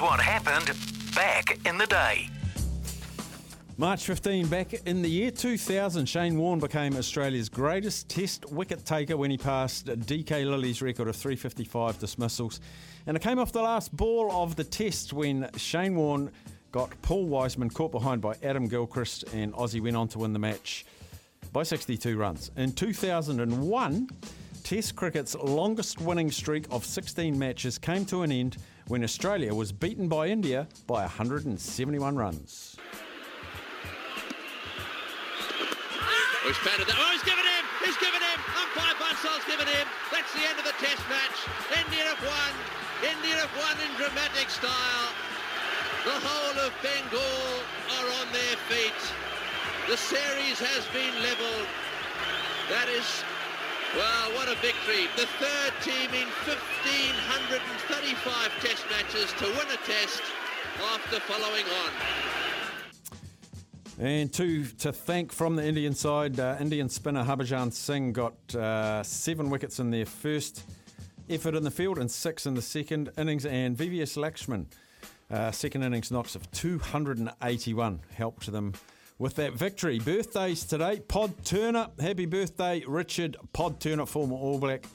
What happened back in the day. March 15, back in the year 2000, Shane Warne became Australia's greatest Test wicket taker when he passed DK Lillee's record of 355 dismissals. And it came off the last ball of the Test when Shane Warne got Paul Wiseman caught behind by Adam Gilchrist, and Aussie went on to win the match by 62 runs. In 2001, Test cricket's longest winning streak of 16 matches came to an end when Australia was beaten by India by 171 runs. He's batted that. Oh, he's given him! He's given him! Umpire Bansal's given him! That's the end of the test match. India have won. India have won in dramatic style. The whole of Bengal are on their feet. The series has been levelled. That is, well, what a victory. The third team in 1,535 test matches to win a test after following on. And two to thank from the Indian side, uh, Indian spinner Harbhajan Singh got uh, seven wickets in their first effort in the field and six in the second innings. And VVS Laxman, uh, second innings knocks of 281, helped them with that victory. Birthdays today, Pod Turner, happy birthday, Richard Pod Turner, former All Black.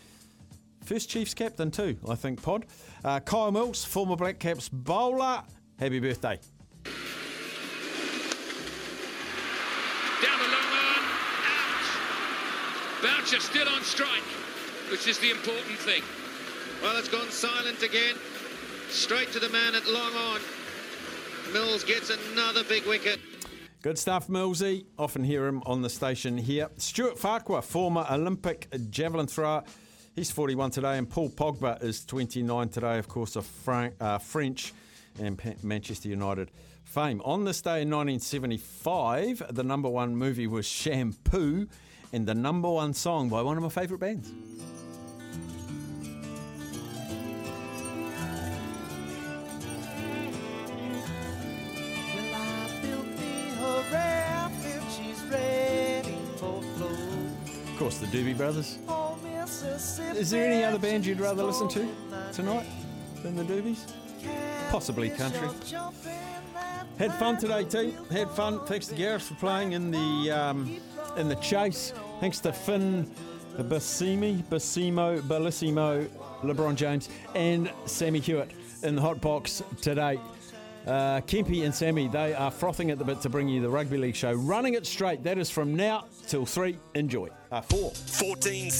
First Chiefs captain too, I think, Pod. Uh, Kyle Mills, former Black Caps bowler, happy birthday. Down the long on, out. Boucher still on strike, which is the important thing. Well, it's gone silent again. Straight to the man at long on. Mills gets another big wicket. Good stuff, Millsy. Often hear him on the station here. Stuart Farquhar, former Olympic javelin thrower. He's 41 today, and Paul Pogba is 29 today, of course, of Frank, uh, French and pa- Manchester United fame. On this day in 1975, the number one movie was Shampoo, and the number one song by one of my favourite bands. Course, the Doobie Brothers. Is there any other band you'd rather listen to tonight than the Doobies? Possibly country. Had fun today, team. Had fun. Thanks to Gareth for playing in the um, in the chase. Thanks to Finn, Bassimi, Bassimo, Bellissimo, LeBron James, and Sammy Hewitt in the hot box today. Uh, Kempy and Sammy, they are frothing at the bit to bring you the rugby league show. Running it straight. That is from now till three. Enjoy. Uh, four. 14